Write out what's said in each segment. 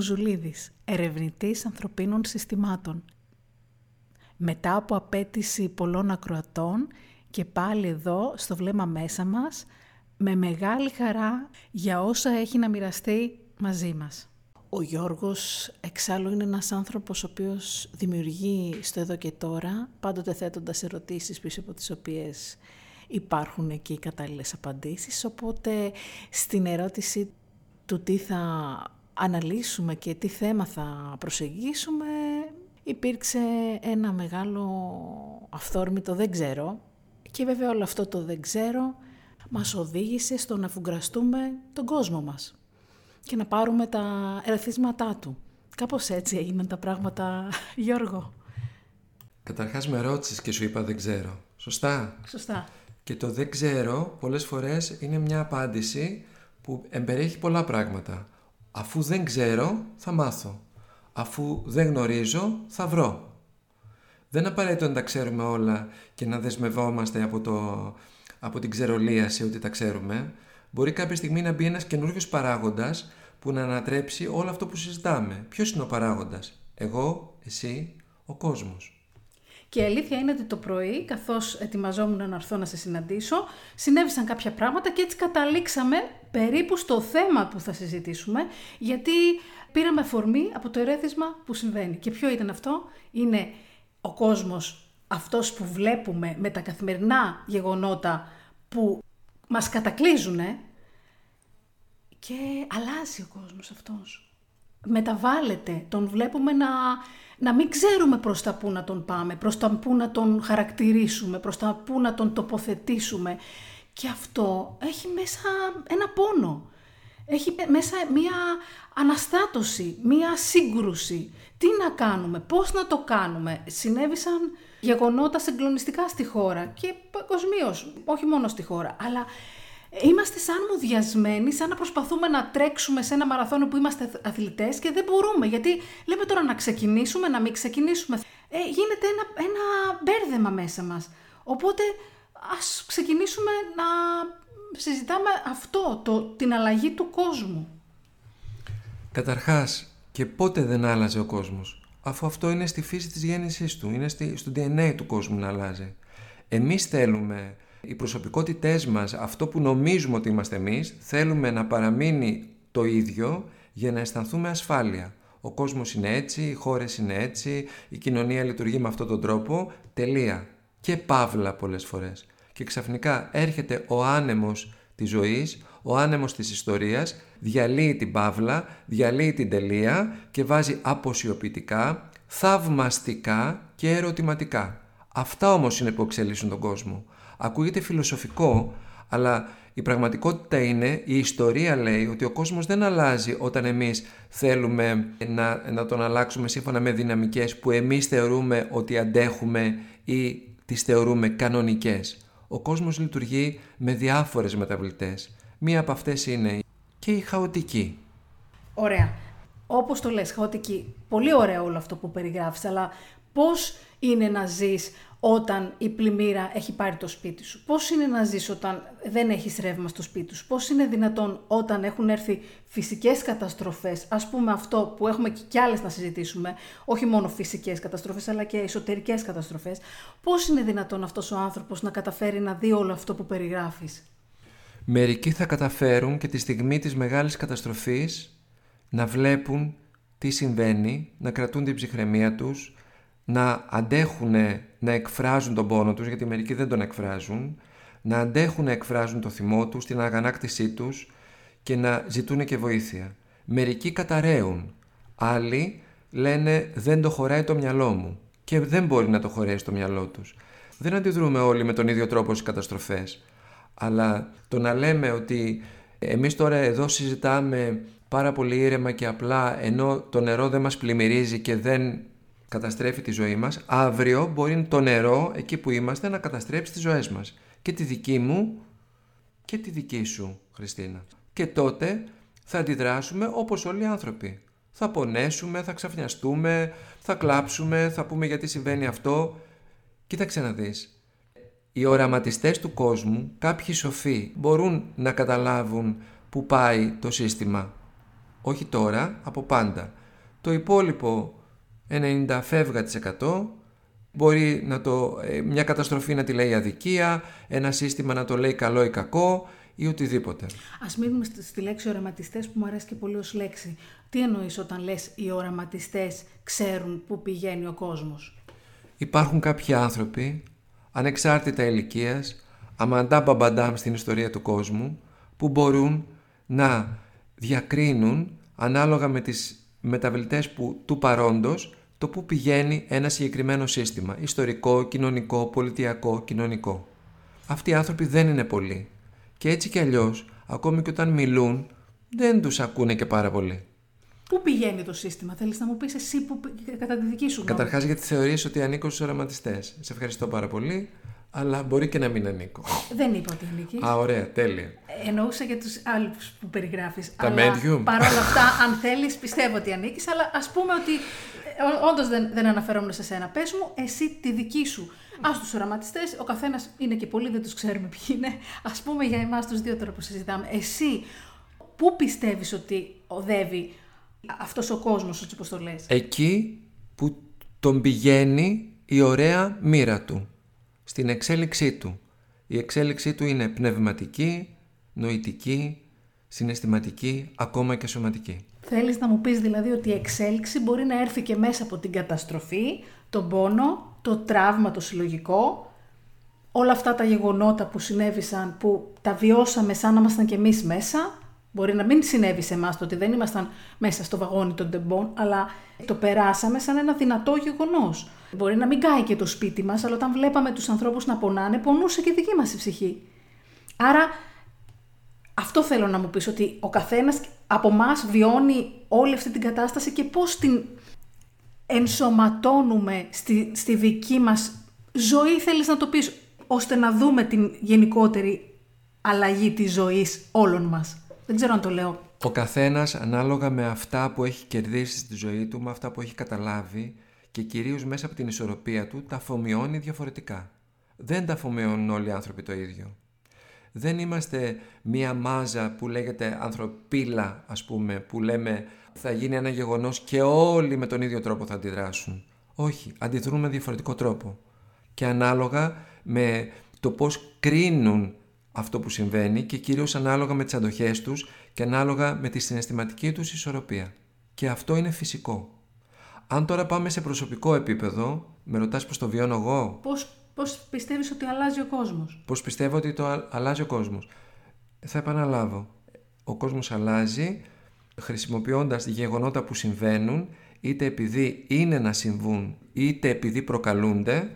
Γιώργος Βουζουλίδης, ερευνητής ανθρωπίνων συστημάτων. Μετά από απέτηση πολλών ακροατών και πάλι εδώ στο βλέμμα μέσα μας, με μεγάλη χαρά για όσα έχει να μοιραστεί μαζί μας. Ο Γιώργος εξάλλου είναι ένας άνθρωπος ο οποίος δημιουργεί στο εδώ και τώρα, πάντοτε θέτοντας ερωτήσεις πίσω από τις οποίες υπάρχουν εκεί οι κατάλληλες απαντήσεις, οπότε στην ερώτηση του τι θα αναλύσουμε και τι θέμα θα προσεγγίσουμε, υπήρξε ένα μεγάλο αυθόρμητο δεν ξέρω και βέβαια όλο αυτό το δεν ξέρω μας οδήγησε στο να φουγκραστούμε τον κόσμο μας και να πάρουμε τα ερεθίσματά του. Κάπως έτσι έγιναν τα πράγματα, Γιώργο. Καταρχάς με ρώτησες και σου είπα δεν ξέρω. Σωστά. Σωστά. Και το δεν ξέρω πολλές φορές είναι μια απάντηση που εμπεριέχει πολλά πράγματα. Αφού δεν ξέρω, θα μάθω. Αφού δεν γνωρίζω, θα βρω. Δεν απαραίτητο να τα ξέρουμε όλα και να δεσμευόμαστε από, το, από την ξερολίαση ότι τα ξέρουμε. Μπορεί κάποια στιγμή να μπει ένας καινούριος παράγοντας που να ανατρέψει όλο αυτό που συζητάμε. Ποιος είναι ο παράγοντας; Εγώ, εσύ, ο κόσμος. Και η αλήθεια είναι ότι το πρωί, καθώς ετοιμαζόμουν να έρθω να σε συναντήσω, συνέβησαν κάποια πράγματα και έτσι καταλήξαμε περίπου στο θέμα που θα συζητήσουμε, γιατί πήραμε φορμή από το ερέθισμα που συμβαίνει. Και ποιο ήταν αυτό; Είναι ο κόσμος αυτός που βλέπουμε με τα καθημερινά γεγονότα που μας κατακλείζουν και αλλάζει ο κόσμος αυτός. Μεταβάλλεται, τον βλέπουμε να να μην ξέρουμε προς τα πού να τον πάμε, προς τα πού να τον χαρακτηρίσουμε, προς τα πού να τον τοποθετήσουμε. Και αυτό έχει μέσα ένα πόνο. Έχει μέσα μία αναστάτωση, μία σύγκρουση. Τι να κάνουμε, πώς να το κάνουμε. Συνέβησαν γεγονότα συγκλονιστικά στη χώρα και παγκοσμίως, όχι μόνο στη χώρα. Αλλά Είμαστε σαν μουδιασμένοι, σαν να προσπαθούμε να τρέξουμε σε ένα μαραθώνιο που είμαστε αθλητές και δεν μπορούμε. Γιατί λέμε τώρα να ξεκινήσουμε, να μην ξεκινήσουμε. Ε, γίνεται ένα, ένα μπέρδεμα μέσα μας. Οπότε ας ξεκινήσουμε να συζητάμε αυτό, το, την αλλαγή του κόσμου. Καταρχάς, και πότε δεν άλλαζε ο κόσμος. Αφού αυτό είναι στη φύση της γέννησής του, είναι στη, στο DNA του κόσμου να αλλάζει. Εμείς θέλουμε οι προσωπικότητές μας, αυτό που νομίζουμε ότι είμαστε εμείς, θέλουμε να παραμείνει το ίδιο για να αισθανθούμε ασφάλεια. Ο κόσμος είναι έτσι, οι χώρες είναι έτσι, η κοινωνία λειτουργεί με αυτόν τον τρόπο, τελεία. Και παύλα πολλές φορές. Και ξαφνικά έρχεται ο άνεμος της ζωής, ο άνεμος της ιστορίας, διαλύει την παύλα, διαλύει την τελεία και βάζει αποσιοποιητικά, θαυμαστικά και ερωτηματικά. Αυτά όμως είναι που εξελίσσουν τον κόσμο. Ακούγεται φιλοσοφικό, αλλά η πραγματικότητα είναι, η ιστορία λέει ότι ο κόσμος δεν αλλάζει όταν εμείς θέλουμε να, να τον αλλάξουμε σύμφωνα με δυναμικές που εμείς θεωρούμε ότι αντέχουμε ή τις θεωρούμε κανονικές. Ο κόσμος λειτουργεί με διάφορες μεταβλητές. Μία από αυτές είναι και η χαοτική. Ωραία. Όπως το λες, χαοτική. Πολύ ωραίο όλο αυτό που περιγράφεις, αλλά πώς είναι να ζεις όταν η πλημμύρα έχει πάρει το σπίτι σου. Πώς είναι να ζεις όταν δεν έχεις ρεύμα στο σπίτι σου; Πώς είναι δυνατόν όταν έχουν έρθει φυσικές καταστροφές, ας πούμε αυτό που έχουμε και κι άλλες να συζητήσουμε, όχι μόνο φυσικές καταστροφές αλλά και εσωτερικές καταστροφές. Πώς είναι δυνατόν αυτός ο άνθρωπος να καταφέρει να δει όλο αυτό που περιγράφεις; Μερικοί θα καταφέρουν και τη στιγμή της μεγάλης καταστροφής να βλέπουν τι συμβαίνει, να κρατούν την ψυχραιμία τους, να αντέχουν να εκφράζουν τον πόνο τους, γιατί μερικοί δεν τον εκφράζουν, να αντέχουν να εκφράζουν το θυμό τους, την αγανάκτησή τους και να ζητούν και βοήθεια. Μερικοί καταραίουν, άλλοι λένε δεν το χωράει το μυαλό μου και δεν μπορεί να το χωρέσει το μυαλό τους. Δεν αντιδρούμε όλοι με τον ίδιο τρόπο στις καταστροφές, αλλά το να λέμε ότι εμείς τώρα εδώ συζητάμε πάρα πολύ ήρεμα και απλά ενώ το νερό δεν μας πλημμυρίζει και δεν καταστρέφει τη ζωή μας, αύριο μπορεί το νερό εκεί που είμαστε να καταστρέψει τις ζωές μας. Και τη δική μου και τη δική σου, Χριστίνα. Και τότε θα αντιδράσουμε όπως όλοι οι άνθρωποι. Θα πονέσουμε, θα ξαφνιαστούμε, θα κλάψουμε, θα πούμε γιατί συμβαίνει αυτό. Κοίταξε να δεις. Οι οραματιστές του κόσμου, κάποιοι σοφοί, μπορούν να καταλάβουν που πάει το σύστημα. Όχι τώρα, από πάντα. Το υπόλοιπο 90 φεύγα μπορεί να το, ε, μια καταστροφή να τη λέει αδικία, ένα σύστημα να το λέει καλό ή κακό ή οτιδήποτε. Ας μείνουμε στη λέξη οραματιστές που μου αρέσει και πολύ ως λέξη. Τι εννοείς όταν λες οι οραματιστές ξέρουν πού πηγαίνει ο κόσμος; Υπάρχουν κάποιοι άνθρωποι, ανεξάρτητα ηλικίας, αμαντά μπαμπαντάμ στην ιστορία του κόσμου, που μπορούν να διακρίνουν ανάλογα με τις μεταβλητές που, του παρόντος το που πηγαίνει ένα συγκεκριμένο σύστημα, ιστορικό, κοινωνικό, πολιτιακό, κοινωνικό. Αυτοί οι άνθρωποι δεν είναι πολλοί και έτσι κι αλλιώς, ακόμη και όταν μιλούν, δεν τους ακούνε και πάρα πολύ. Πού πηγαίνει το σύστημα, θέλεις να μου πεις εσύ που, κατά τη δική σου γνώμη. Καταρχάς, γιατί θεωρεί ότι ανήκω στους οραματιστές. Σε ευχαριστώ πάρα πολύ, αλλά μπορεί και να μην ανήκω. Δεν είπα ότι ανήκεις. Α, ωραία, τέλεια. Εννοούσα για τους άλλου που περιγράφεις. Τα αλλά Παρ' όλα αυτά, αν θέλεις, πιστεύω ότι ανήκεις, αλλά ας πούμε ότι. Ε, Όντως δεν, δεν αναφερόμουν σε σένα. Πες μου, εσύ τη δική σου. Α τους οραματιστές, ο καθένας είναι και πολλοί, δεν τους ξέρουμε ποιοι είναι. Α πούμε για εμάς τους δύο τώρα που συζητάμε. Εσύ, πού πιστεύεις ότι οδεύει αυτός ο κόσμος, έτσι όπως το λες; Εκεί που τον πηγαίνει η ωραία μοίρα του, στην εξέλιξή του. Η εξέλιξή του είναι πνευματική, νοητική, συναισθηματική, ακόμα και σωματική. Θέλεις να μου πεις δηλαδή ότι η εξέλιξη μπορεί να έρθει και μέσα από την καταστροφή, τον πόνο, το τραύμα το συλλογικό, όλα αυτά τα γεγονότα που συνέβησαν, που τα βιώσαμε σαν να ήμασταν κι εμείς μέσα Μπορεί να μην συνέβη σε εμάς το ότι δεν ήμασταν μέσα στο βαγόνι των τεμπών, αλλά το περάσαμε σαν ένα δυνατό γεγονός. Μπορεί να μην κάει και το σπίτι μας, αλλά όταν βλέπαμε τους ανθρώπους να πονάνε, πονούσε και η δική μας η ψυχή. Άρα, αυτό θέλω να μου πεις, ότι ο καθένας από εμά βιώνει όλη αυτή την κατάσταση και πώς την ενσωματώνουμε στη, στη δική μας ζωή, θέλεις να το πεις, ώστε να δούμε την γενικότερη αλλαγή της ζωής όλων μας. Δεν ξέρω αν το λέω. Ο καθένας ανάλογα με αυτά που έχει κερδίσει στη ζωή του, με αυτά που έχει καταλάβει και κυρίως μέσα από την ισορροπία του, τα αφομοιώνει διαφορετικά. Δεν τα αφομοιώνουν όλοι οι άνθρωποι το ίδιο. Δεν είμαστε μία μάζα που λέγεται ανθρωπίλα, ας πούμε, που λέμε θα γίνει ένα γεγονός και όλοι με τον ίδιο τρόπο θα αντιδράσουν. Όχι, αντιδρούν με διαφορετικό τρόπο. Και ανάλογα με το πώς κρίνουν αυτό που συμβαίνει και κυρίως ανάλογα με τις αντοχές τους και ανάλογα με τη συναισθηματική τους ισορροπία. Και αυτό είναι φυσικό. Αν τώρα πάμε σε προσωπικό επίπεδο, με ρωτάς πώς το βιώνω εγώ; Πώς, πώς πιστεύεις ότι αλλάζει ο κόσμος; Πώς πιστεύω ότι το αλλάζει ο κόσμος; Θα επαναλάβω. Ο κόσμος αλλάζει χρησιμοποιώντας γεγονότα που συμβαίνουν είτε επειδή είναι να συμβούν είτε επειδή προκαλούνται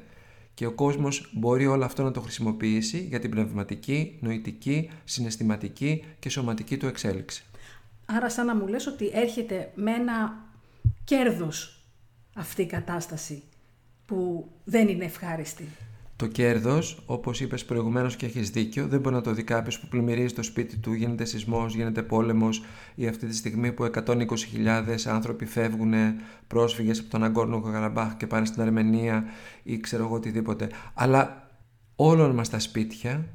και ο κόσμος μπορεί όλο αυτό να το χρησιμοποιήσει για την πνευματική, νοητική, συναισθηματική και σωματική του εξέλιξη. Άρα σαν να μου λες ότι έρχεται με ένα κέρδος αυτή η κατάσταση που δεν είναι ευχάριστη. Το κέρδος, όπως είπες προηγουμένως και έχεις δίκιο, δεν μπορεί να το δει κάποιος που πλημμυρίζει το σπίτι του, γίνεται σεισμός, γίνεται πόλεμος ή αυτή τη στιγμή που 120.000 άνθρωποι φεύγουν πρόσφυγες από τον Αγκόρνο Καραμπάχ και πάνε στην Αρμενία ή ξέρω εγώ οτιδήποτε. Αλλά όλων μας τα σπίτια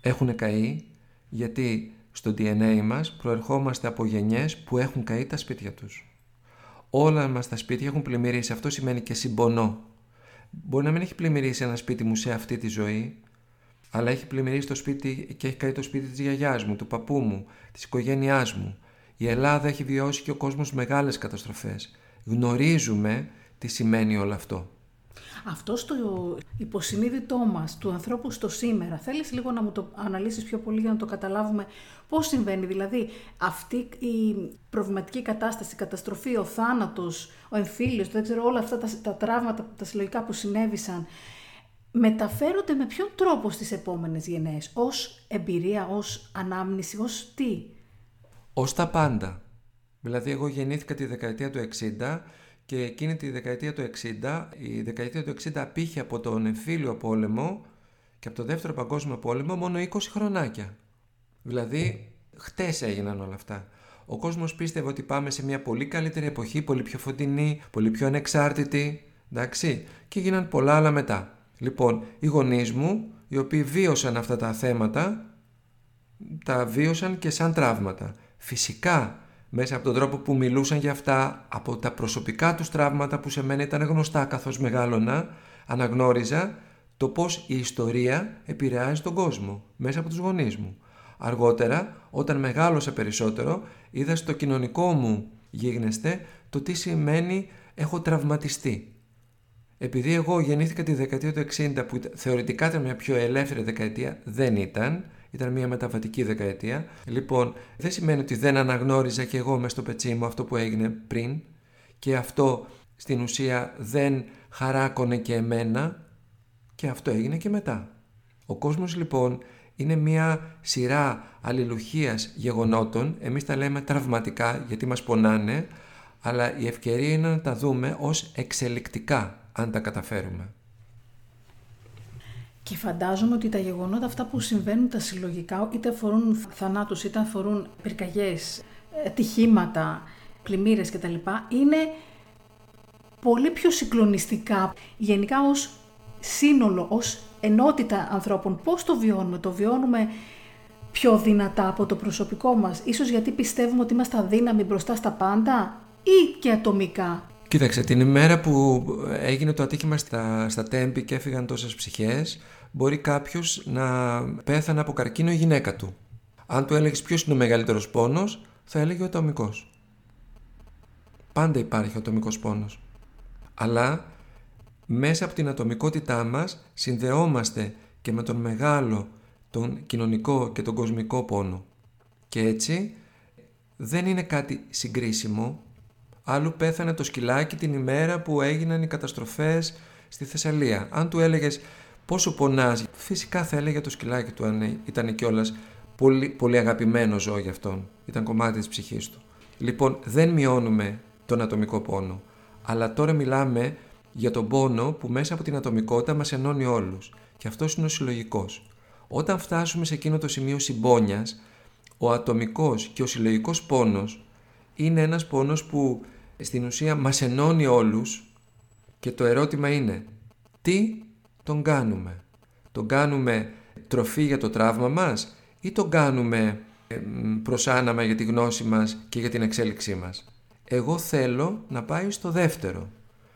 έχουν καεί γιατί στο DNA μας προερχόμαστε από γενιές που έχουν καεί τα σπίτια τους. Όλα μας τα σπίτια έχουν πλημμυρίσει. Αυτό σημαίνει και συμπονώ Μπορεί να μην έχει πλημμυρίσει ένα σπίτι μου σε αυτή τη ζωή, αλλά έχει πλημμυρίσει το σπίτι και έχει καεί το σπίτι της γιαγιάς μου, του παππού μου, της οικογένειάς μου. Η Ελλάδα έχει βιώσει και ο κόσμος μεγάλες καταστροφές. Γνωρίζουμε τι σημαίνει όλο αυτό. Αυτό στο υποσυνείδητό μας, του ανθρώπου στο σήμερα, θέλεις λίγο να μου το αναλύσεις πιο πολύ για να το καταλάβουμε πώς συμβαίνει. Δηλαδή αυτή η προβληματική κατάσταση, η καταστροφή, ο θάνατος, ο εμφύλιος, δεν ξέρω όλα αυτά τα, τα τραύματα, τα συλλογικά που συνέβησαν, μεταφέρονται με ποιον τρόπο στις επόμενες γενναίες, ως εμπειρία, ως ανάμνηση, ως τι; Ως τα πάντα. Δηλαδή εγώ γεννήθηκα τη δεκαετία του 60 και εκείνη τη δεκαετία του 60, η δεκαετία του 60 απήχε από τον εμφύλιο πόλεμο και από το δεύτερο παγκόσμιο πόλεμο μόνο 20 χρονάκια. Δηλαδή, χτες έγιναν όλα αυτά. Ο κόσμος πίστευε ότι πάμε σε μια πολύ καλύτερη εποχή, πολύ πιο φωτεινή, πολύ πιο ανεξάρτητη, εντάξει, και έγιναν πολλά άλλα μετά. Λοιπόν, οι γονείς μου, οι οποίοι βίωσαν αυτά τα θέματα, τα βίωσαν και σαν τραύματα. Φυσικά μέσα από τον τρόπο που μιλούσαν για αυτά, από τα προσωπικά τους τραύματα που σε μένα ήταν γνωστά καθώς μεγάλωνα, αναγνώριζα το πώς η ιστορία επηρεάζει τον κόσμο μέσα από τους γονείς μου. Αργότερα, όταν μεγάλωσα περισσότερο, είδα στο κοινωνικό μου γίγνεσθε το τι σημαίνει έχω τραυματιστεί. Επειδή εγώ γεννήθηκα τη δεκαετία του 60 που θεωρητικά ήταν μια πιο ελεύθερη δεκαετία, δεν ήταν. Ήταν μια μεταβατική δεκαετία. Λοιπόν, δεν σημαίνει ότι δεν αναγνώριζα και εγώ μες στο πετσί μου αυτό που έγινε πριν και αυτό στην ουσία δεν χαράκωνε και εμένα και αυτό έγινε και μετά. Ο κόσμος λοιπόν είναι μια σειρά αλληλουχίας γεγονότων, εμείς τα λέμε τραυματικά γιατί μας πονάνε, αλλά η ευκαιρία είναι να τα δούμε ως εξελικτικά αν τα καταφέρουμε. Και φαντάζομαι ότι τα γεγονότα αυτά που συμβαίνουν τα συλλογικά, είτε αφορούν θανάτους, είτε αφορούν πυρκαγιές, ατυχήματα, πλημμύρες κτλ. είναι πολύ πιο συγκλονιστικά γενικά ως σύνολο, ως ενότητα ανθρώπων. Πώς το βιώνουμε, το βιώνουμε πιο δυνατά από το προσωπικό μας, ίσως γιατί πιστεύουμε ότι είμαστε αδύναμοι μπροστά στα πάντα ή και ατομικά; Κοίταξε, την ημέρα που έγινε το ατύχημα στα, στα τέμπη και έφυγαν τόσες ψυχές, μπορεί κάποιος να πέθανε από καρκίνο η γυναίκα του. Αν του έλεγες ποιος είναι ο μεγαλύτερος πόνος, θα έλεγε ο ατομικός. Πάντα υπάρχει ο ατομικός πόνος. Αλλά μέσα από την ατομικότητά μας συνδεόμαστε και με τον μεγάλο, τον κοινωνικό και τον κοσμικό πόνο. Και έτσι δεν είναι κάτι συγκρίσιμο. Άλλου πέθανε το σκυλάκι την ημέρα που έγιναν οι καταστροφές στη Θεσσαλία. Αν του έλεγες πόσο πονάς, φυσικά θα έλεγε το σκυλάκι του αν ήταν κιόλας πολύ, πολύ αγαπημένο ζώο για αυτόν. Ήταν κομμάτι της ψυχής του. Λοιπόν, δεν μειώνουμε τον ατομικό πόνο. Αλλά τώρα μιλάμε για τον πόνο που μέσα από την ατομικότητα μας ενώνει όλους. Και αυτός είναι ο συλλογικός. Όταν φτάσουμε σε εκείνο το σημείο συμπόνιας, ο ατομικός και ο συλλογικός πόνος είναι ένας πόνος που στην ουσία μας ενώνει όλους και το ερώτημα είναι τι τον κάνουμε; Τον κάνουμε τροφή για το τραύμα μας ή τον κάνουμε προσάναμα για τη γνώση μας και για την εξέλιξή μας; Εγώ θέλω να πάει στο δεύτερο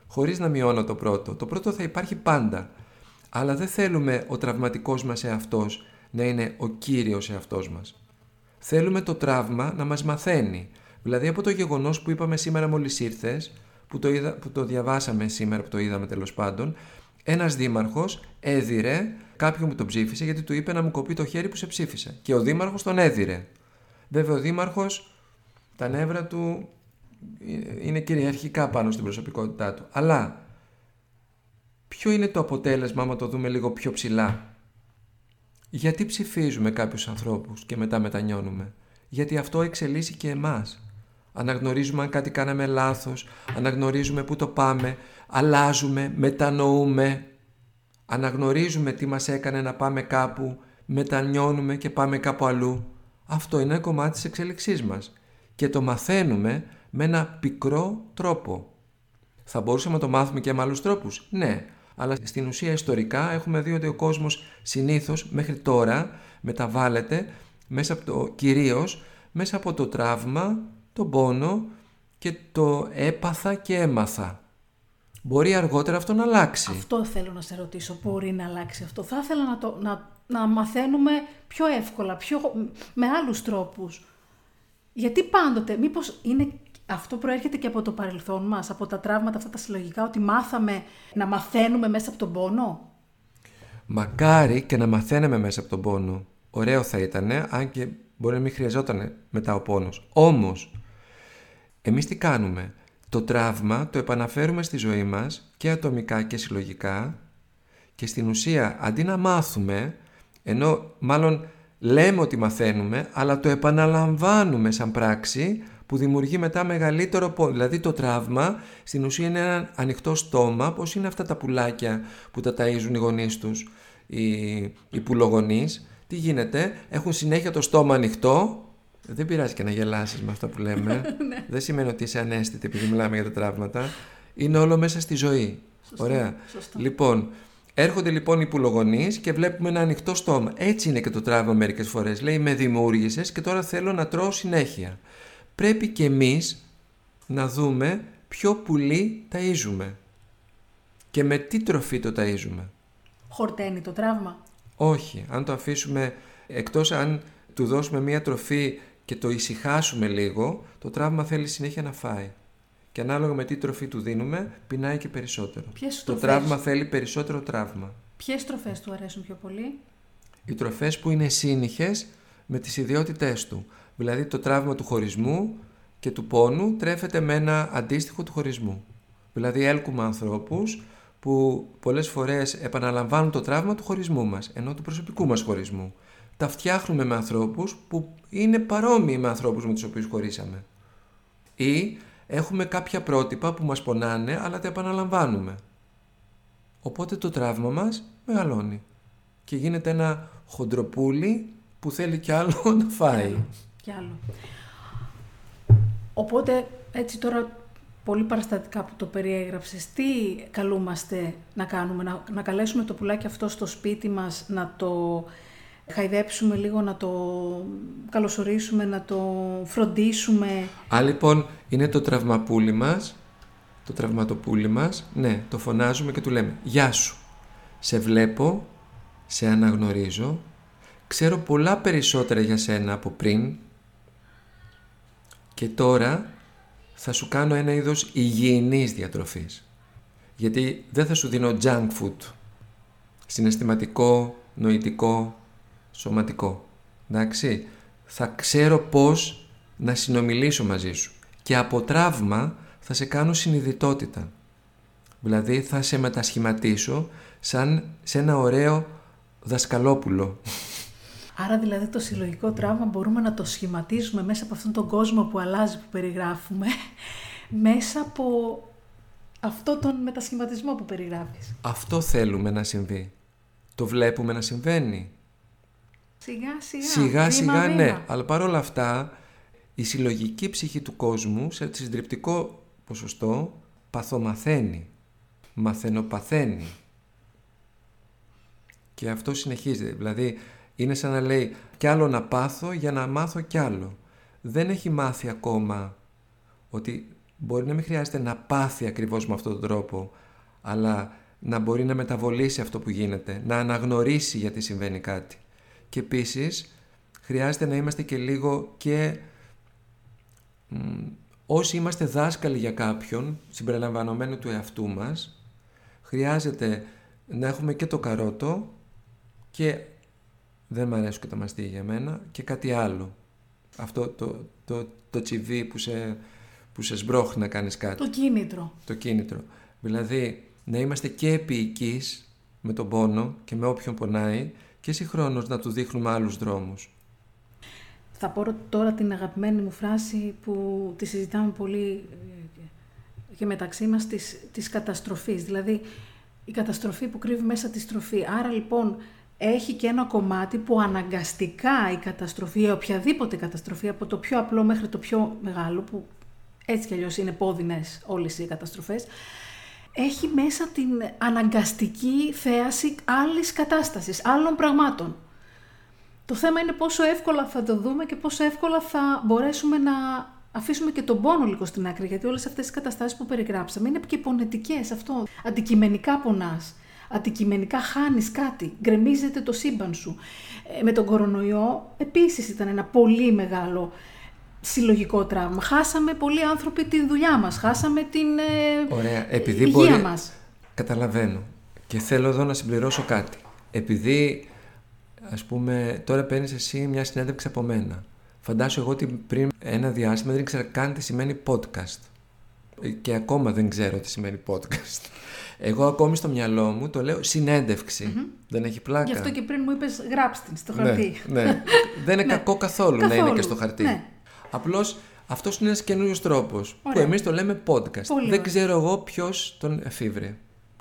χωρίς να μειώνω το πρώτο. Το πρώτο θα υπάρχει πάντα. Αλλά δεν θέλουμε ο τραυματικός μας εαυτός να είναι ο κύριος εαυτός μας. Θέλουμε το τραύμα να μας μαθαίνει. Δηλαδή από το γεγονός που είπαμε σήμερα μόλις ήρθες, που το, είδα, που το διαβάσαμε σήμερα, που το είδαμε τέλος πάντων, ένας δήμαρχος έδιρε κάποιον που τον ψήφισε γιατί του είπε να μου κοπεί το χέρι που σε ψήφισε. Και ο δήμαρχος τον έδιρε. Βέβαια ο δήμαρχος τα νεύρα του είναι κυριαρχικά πάνω στην προσωπικότητά του. Αλλά ποιο είναι το αποτέλεσμα άμα το δούμε λίγο πιο ψηλά; Γιατί ψηφίζουμε κάποιους ανθρώπους και μετά μετανιώνουμε; Γιατί αυτό εξελίσσει και εμάς. Αναγνωρίζουμε αν κάτι κάναμε λάθος, αναγνωρίζουμε πού το πάμε, αλλάζουμε, μετανοούμε. Αναγνωρίζουμε τι μας έκανε να πάμε κάπου, μετανιώνουμε και πάμε κάπου αλλού. Αυτό είναι ένα κομμάτι της εξέλιξής μας. Και το μαθαίνουμε με ένα πικρό τρόπο. Θα μπορούσαμε να το μάθουμε και με άλλους τρόπους; Ναι, αλλά στην ουσία ιστορικά έχουμε δει ότι ο κόσμος συνήθως μέχρι τώρα μεταβάλλεται μέσα από το, κυρίως μέσα από το τραύμα, τον πόνο και το έπαθα και έμαθα. Μπορεί αργότερα αυτό να αλλάξει. Αυτό θέλω να σε ρωτήσω. Μπορεί να αλλάξει αυτό. Θα ήθελα να, το, να, να μαθαίνουμε πιο εύκολα, πιο, με άλλους τρόπους. Γιατί πάντοτε, μήπως είναι αυτό προέρχεται και από το παρελθόν μας, από τα τραύματα αυτά τα συλλογικά, ότι μάθαμε να μαθαίνουμε μέσα από τον πόνο; Μακάρι και να μαθαίνουμε μέσα από τον πόνο. Ωραίο θα ήταν, αν και μπορεί να μην χρειαζόταν μετά ο πόνος. Όμως, εμείς τι κάνουμε; Το τραύμα το επαναφέρουμε στη ζωή μας και ατομικά και συλλογικά και στην ουσία αντί να μάθουμε, ενώ μάλλον λέμε ότι μαθαίνουμε, αλλά το επαναλαμβάνουμε σαν πράξη που δημιουργεί μετά μεγαλύτερο πόνο. Δηλαδή το τραύμα στην ουσία είναι ένα ανοιχτό στόμα, πώς είναι αυτά τα πουλάκια που τα ταΐζουν οι γονείς τους, οι, οι πουλογονείς. Τι γίνεται, έχουν συνέχεια το στόμα ανοιχτό, δεν πειράζει και να γελάσεις με αυτά που λέμε. Ναι. δεν σημαίνει ότι είσαι ανέστητη επειδή μιλάμε για τα τραύματα. Είναι όλο μέσα στη ζωή. Σωστό, Ωραία. σωστό. Λοιπόν, έρχονται λοιπόν οι πουλογονείς και βλέπουμε ένα ανοιχτό στόμα. Έτσι είναι και το τραύμα μερικές φορές. Λέει με δημιούργησες και τώρα θέλω να τρώω συνέχεια. πρέπει και εμείς να δούμε ποιο πουλί ταΐζουμε και με τι τροφή το ταΐζουμε. Χορταίνει το τραύμα. Όχι, αν το αφήσουμε εκτός αν του δώσουμε μία τροφή και το ησυχάσουμε λίγο, το τραύμα θέλει συνέχεια να φάει. Και ανάλογα με τι τροφή του δίνουμε, πεινάει και περισσότερο. Ποιες το τροφές; τραύμα θέλει περισσότερο τραύμα. Ποιες τροφές του αρέσουν πιο πολύ; Οι τροφές που είναι σύνηχες με τις ιδιότητές του. Δηλαδή το τραύμα του χωρισμού και του πόνου τρέφεται με ένα αντίστοιχο του χωρισμού. Δηλαδή έλκουμε ανθρώπους που πολλές φορές επαναλαμβάνουν το τραύμα του χωρισμού μας, ενώ του προσωπικού μας χωρισμού. Τα φτιάχνουμε με ανθρώπους που είναι παρόμοιοι με ανθρώπους με τους οποίους χωρίσαμε. Ή έχουμε κάποια πρότυπα που μας πονάνε αλλά τα επαναλαμβάνουμε. Οπότε το τραύμα μας μεγαλώνει και γίνεται ένα χοντροπούλι που θέλει κι άλλο να φάει. Κι άλλο. Οπότε, έτσι τώρα, πολύ παραστατικά που το περιέγραψες, τι καλούμαστε να κάνουμε, να, να καλέσουμε το πουλάκι αυτό στο σπίτι μας, να το χαϊδέψουμε λίγο, να το καλωσορίσουμε, να το φροντίσουμε. Α, λοιπόν, είναι το τραυμαπούλι μας, το τραυματοπούλι μας, ναι, το φωνάζουμε και του λέμε «Γεια σου, σε βλέπω, σε αναγνωρίζω, ξέρω πολλά περισσότερα για σένα από πριν. Και τώρα θα σου κάνω ένα είδος υγιεινής διατροφής. Γιατί δεν θα σου δίνω junk food, συναισθηματικό, νοητικό, σωματικό. Εντάξει, θα ξέρω πώς να συνομιλήσω μαζί σου. Και από τραύμα θα σε κάνω συνειδητότητα. Δηλαδή θα σε μετασχηματίσω σαν σε ένα ωραίο δασκαλόπουλο. Άρα δηλαδή το συλλογικό τραύμα μπορούμε να το σχηματίζουμε μέσα από αυτόν τον κόσμο που αλλάζει που περιγράφουμε, μέσα από αυτό τον μετασχηματισμό που περιγράφεις. Αυτό θέλουμε να συμβεί. Το βλέπουμε να συμβαίνει. Σιγά σιγά. Σιγά σιγά βήμα, ναι. βήμα. Αλλά παρόλα αυτά η συλλογική ψυχή του κόσμου σε συντριπτικό ποσοστό παθομαθαίνει. Μαθαινοπαθαίνει. Και αυτό συνεχίζεται. Δηλαδή είναι σαν να λέει κι άλλο να πάθω για να μάθω κι άλλο. Δεν έχει μάθει ακόμα ότι μπορεί να μην χρειάζεται να πάθει ακριβώς με αυτόν τον τρόπο, αλλά να μπορεί να μεταβολήσει αυτό που γίνεται, να αναγνωρίσει γιατί συμβαίνει κάτι. Και επίσης χρειάζεται να είμαστε και λίγο και μ, όσοι είμαστε δάσκαλοι για κάποιον, συμπεριλαμβανομένου του εαυτού μας, χρειάζεται να έχουμε και το καρότο και δεν μ' αρέσουν και τα μαστίγια για μένα και κάτι άλλο. Αυτό το, το, το τσιβί που σε, που σε σμπρώχνει να κάνεις κάτι. Το κίνητρο. Το κίνητρο. Δηλαδή να είμαστε και επίοικείς με τον πόνο και με όποιον πονάει και συγχρόνως να τους δείχνουμε άλλους δρόμους. Θα πω τώρα την αγαπημένη μου φράση που τη συζητάμε πολύ ε, και μεταξύ μας της, της καταστροφής. Δηλαδή η καταστροφή που κρύβει μέσα τη στροφή. Άρα λοιπόν έχει και ένα κομμάτι που αναγκαστικά η καταστροφή, η οποιαδήποτε καταστροφή, από το πιο απλό μέχρι το πιο μεγάλο, που έτσι κι αλλιώς είναι πόδινες όλες οι καταστροφές, έχει μέσα την αναγκαστική θέαση άλλης κατάστασης, άλλων πραγμάτων. Το θέμα είναι πόσο εύκολα θα το δούμε και πόσο εύκολα θα μπορέσουμε να αφήσουμε και τον πόνο λίγο στην άκρη, γιατί όλες αυτές τις καταστάσεις που περιγράψαμε είναι και πονετικές αυτό. Αντικειμενικά πονάς, αντικειμενικά χάνεις κάτι, γκρεμίζεται το σύμπαν σου. Ε, με τον κορονοϊό επίσης ήταν ένα πολύ μεγάλο συλλογικό τραύμα. Χάσαμε πολλοί άνθρωποι τη δουλειά μας, χάσαμε την ε, Ωραία. Επειδή υγεία μπορεί... μας. Καταλαβαίνω. Και θέλω εδώ να συμπληρώσω κάτι. Επειδή, ας πούμε, τώρα παίρνεις εσύ μια συνέντευξη από μένα. Φαντάσου εγώ ότι πριν ένα διάστημα δεν ήξερα καν τι σημαίνει podcast. Και ακόμα δεν ξέρω τι σημαίνει podcast. Εγώ ακόμη στο μυαλό μου το λέω συνέντευξη. Δεν έχει πλάκα. Γι' αυτό και πριν μου είπες γράψτε την στο Ναι, χαρτί. ναι. δεν είναι κακό καθόλου, να είναι Καθόλου, και στο χαρτί. ναι. Απλώς αυτός είναι ένας καινούριος τρόπος που Ωραία. εμείς το λέμε podcast. Πολύ δεν ωραία. ξέρω εγώ ποιος τον εφήβρε.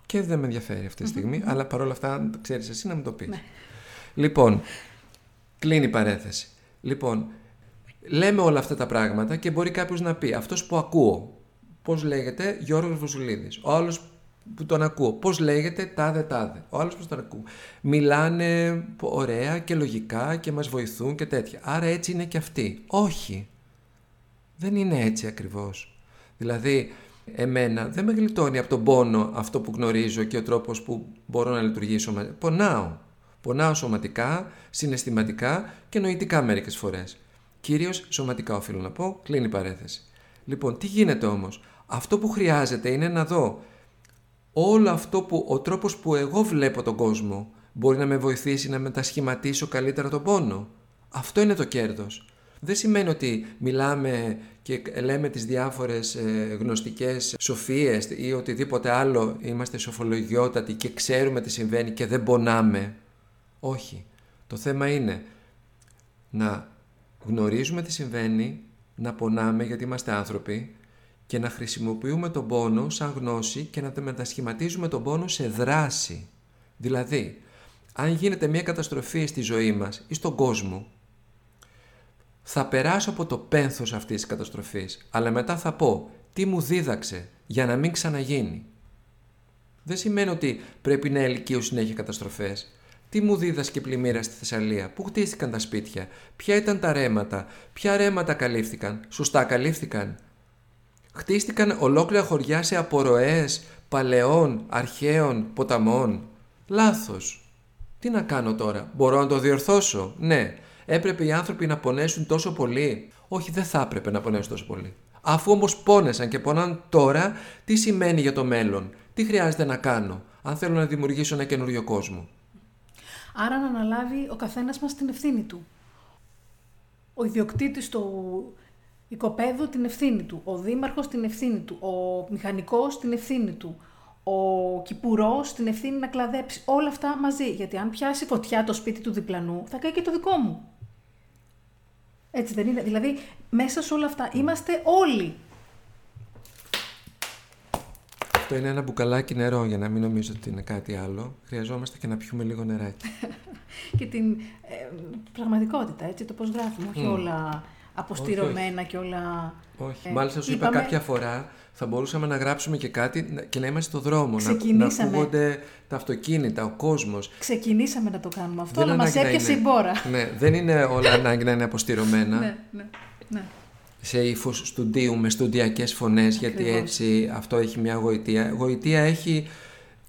Και δεν με ενδιαφέρει αυτή τη στιγμή, αλλά παρόλα αυτά, αν το ξέρεις εσύ, να μου το πεις. Ναι. Λοιπόν, κλείνει η παρέθεση. Λοιπόν, λέμε όλα αυτά τα πράγματα και μπορεί κάποιος να πει αυτός που ακούω. Πώς λέγεται; Γιώργος Βοσουλίδη. Ο άλλος που τον ακούω. Πώς λέγεται; Τάδε τάδε. Ο άλλος που τον ακούω. Μιλάνε ωραία και λογικά και μας βοηθούν και τέτοια. Άρα έτσι είναι και αυτοί. Όχι. Δεν είναι έτσι ακριβώς. Δηλαδή, εμένα δεν με γλιτώνει από τον πόνο αυτό που γνωρίζω και ο τρόπος που μπορώ να λειτουργήσω. Πονάω. Πονάω σωματικά, συναισθηματικά και νοητικά μερικές φορές. Κυρίως σωματικά οφείλω να πω, κλείνει η παρέθεση. Λοιπόν, τι γίνεται όμως; Αυτό που χρειάζεται είναι να δω όλο αυτό που ο τρόπος που εγώ βλέπω τον κόσμο μπορεί να με βοηθήσει να μετασχηματίσω καλύτερα τον πόνο. Αυτό είναι το κέρδος. Δεν σημαίνει ότι μιλάμε και λέμε τις διάφορες ε, γνωστικές σοφίες ή οτιδήποτε άλλο είμαστε σοφολογιότατοι και ξέρουμε τι συμβαίνει και δεν πονάμε. Όχι. Το θέμα είναι να γνωρίζουμε τι συμβαίνει, να πονάμε γιατί είμαστε άνθρωποι και να χρησιμοποιούμε τον πόνο σαν γνώση και να μετασχηματίζουμε τον πόνο σε δράση. Δηλαδή, αν γίνεται μια καταστροφή στη ζωή μας ή στον κόσμο, θα περάσω από το πένθος αυτής της καταστροφής, αλλά μετά θα πω τι μου δίδαξε για να μην ξαναγίνει. Δεν σημαίνει ότι πρέπει να ελκύω συνέχεια καταστροφές. Τι μου δίδασκε πλημμύρα στη Θεσσαλία, πού χτίστηκαν τα σπίτια, ποια ήταν τα ρέματα, ποια ρέματα καλύφθηκαν, σωστά καλύφθηκαν. Χτίστηκαν ολόκληρα χωριά σε απορροές παλαιών, αρχαίων, ποταμών. Λάθος. Τι να κάνω τώρα, μπορώ να το διορθώσω, ναι. Έπρεπε οι άνθρωποι να πονέσουν τόσο πολύ. Όχι, δεν θα έπρεπε να πονέσουν τόσο πολύ. Αφού όμως πόνεσαν και πονάν τώρα, τι σημαίνει για το μέλλον, τι χρειάζεται να κάνω, αν θέλω να δημιουργήσω ένα καινούριο κόσμο; Άρα να αναλάβει ο καθένας μας την ευθύνη του. Ο ιδιοκτήτης του οικοπαίδου την ευθύνη του, ο δήμαρχος την ευθύνη του, ο μηχανικός την ευθύνη του, ο κυπουρός την ευθύνη να κλαδέψει. Όλα αυτά μαζί. Γιατί αν πιάσει φωτιά το σπίτι του διπλανού, θα κάνει και το δικό μου. Έτσι δεν είναι. Δηλαδή, μέσα σε όλα αυτά είμαστε όλοι. Αυτό είναι ένα μπουκαλάκι νερό για να μην νομίζω ότι είναι κάτι άλλο. Χρειαζόμαστε και να πιούμε λίγο νεράκι. και την ε, πραγματικότητα, έτσι, το πώς γράφουμε. Όχι όλα αποστηρωμένα και όλα... Όχι, ε, μάλιστα σου είπα κάποια φορά θα μπορούσαμε να γράψουμε και κάτι και να είμαστε στο δρόμο, να, ακούγονται τα αυτοκίνητα, ο κόσμος. Ξεκινήσαμε να το κάνουμε αυτό, αλλά μας έπιασε η μπόρα. Ναι, δεν είναι όλα ανάγκη να είναι αποστηρωμένα. ναι, ναι, ναι. Σε ύφος στουντίου με στουντιακές φωνές, γιατί έτσι αυτό έχει μια γοητεία. Γοητεία έχει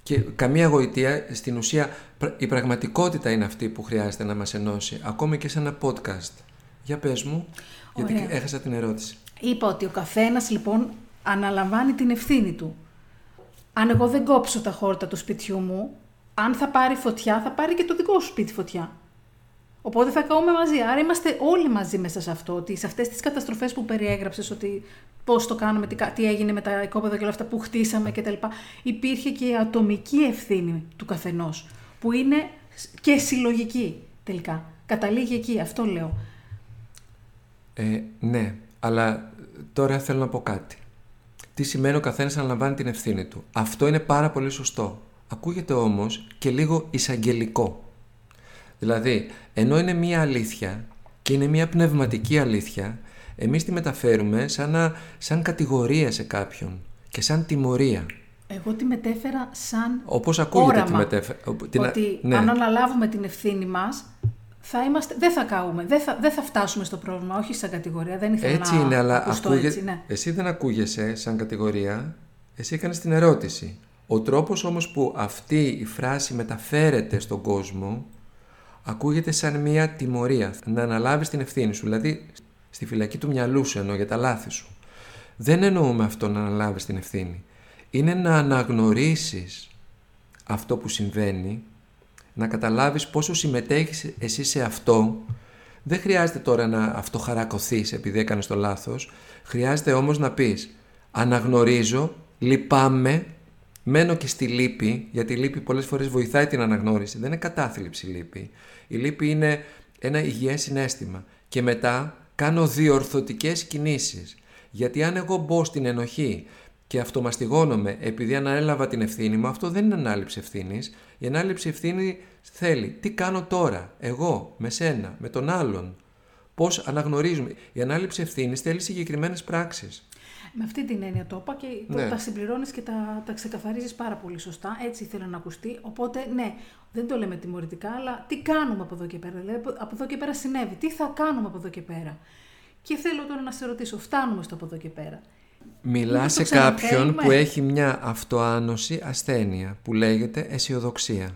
και καμία γοητεία, στην ουσία η πραγματικότητα είναι αυτή που χρειάζεται να μας ενώσει, ακόμη και σε ένα podcast. Για πες μου, γιατί έχασα την ερώτηση. Είπα ότι ο καθένας λοιπόν αναλαμβάνει την ευθύνη του. Αν εγώ δεν κόψω τα χόρτα του σπιτιού μου, αν θα πάρει φωτιά, θα πάρει και το δικό σου σπίτι φωτιά. Οπότε θα καούμε μαζί. Άρα είμαστε όλοι μαζί μέσα σε αυτό. Ότι σε αυτές τις καταστροφές που περιέγραψες, ότι πώς το κάνουμε, τι, τι έγινε με τα οικόπεδα και όλα αυτά που χτίσαμε κτλ. Υπήρχε και η ατομική ευθύνη του καθενός. Που είναι και συλλογική τελικά. Καταλήγει εκεί, αυτό λέω. Ε, ναι, αλλά τώρα θέλω να πω κάτι. Τι σημαίνει ο καθένας να λαμβάνει την ευθύνη του. Αυτό είναι πάρα πολύ σωστό. Ακούγεται όμως και λίγο εισαγγελικό. Δηλαδή, ενώ είναι μία αλήθεια και είναι μία πνευματική αλήθεια, εμείς τη μεταφέρουμε σαν, σαν κατηγορία σε κάποιον και σαν τιμωρία. Εγώ τη μετέφερα σαν Όπως ακούγεται τη μετέφερα. Ότι ναι. αν αναλάβουμε την ευθύνη μας, θα είμαστε, δεν θα καούμε, δεν θα, δεν θα φτάσουμε στο πρόβλημα, όχι σαν κατηγορία. Δεν ήθελα έτσι να είναι, αλλά ακούγε... έτσι, ναι. εσύ δεν ακούγεσαι σαν κατηγορία, εσύ έκανες την ερώτηση. Ο τρόπος όμως που αυτή η φράση μεταφέρεται στον κόσμο ακούγεται σαν μια τιμωρία, να αναλάβεις την ευθύνη σου, δηλαδή στη φυλακή του μυαλού σου εννοώ για τα λάθη σου. Δεν εννοούμε αυτό να αναλάβεις την ευθύνη. Είναι να αναγνωρίσεις αυτό που συμβαίνει να καταλάβεις πόσο συμμετέχεις εσύ σε αυτό. Δεν χρειάζεται τώρα να αυτοχαρακωθείς επειδή έκανες το λάθος. Χρειάζεται όμως να πεις αναγνωρίζω, λυπάμαι, μένω και στη λύπη, γιατί η λύπη πολλές φορές βοηθάει την αναγνώριση. Δεν είναι κατάθλιψη η λύπη. Η λύπη είναι ένα υγιές συνέστημα. Και μετά κάνω διορθωτικές κινήσεις. Γιατί αν εγώ μπω στην ενοχή και αυτομαστιγώνομαι επειδή ανέλαβα την ευθύνη μου, αυτό δεν είναι ανάληψη ευθύνης. Η ανάληψη ευθύνη θέλει τι κάνω τώρα, εγώ, με σένα, με τον άλλον. Πώς αναγνωρίζουμε. Η ανάληψη ευθύνη θέλει συγκεκριμένες πράξεις. Με αυτή την έννοια το είπα και ναι. τα συμπληρώνεις και τα, τα ξεκαθαρίζεις πάρα πολύ σωστά. Έτσι ήθελα να ακουστεί. Οπότε, ναι, δεν το λέμε τιμωρητικά, αλλά τι κάνουμε από εδώ και πέρα. Δηλαδή, από εδώ και πέρα συνέβη. Τι θα κάνουμε από εδώ και πέρα. Και θέλω τώρα να σε ρωτήσω, φτάνουμε στο από εδώ και πέρα. Μιλά σε κάποιον που έχει μια αυτοάνωση ασθένεια που λέγεται αισιοδοξία.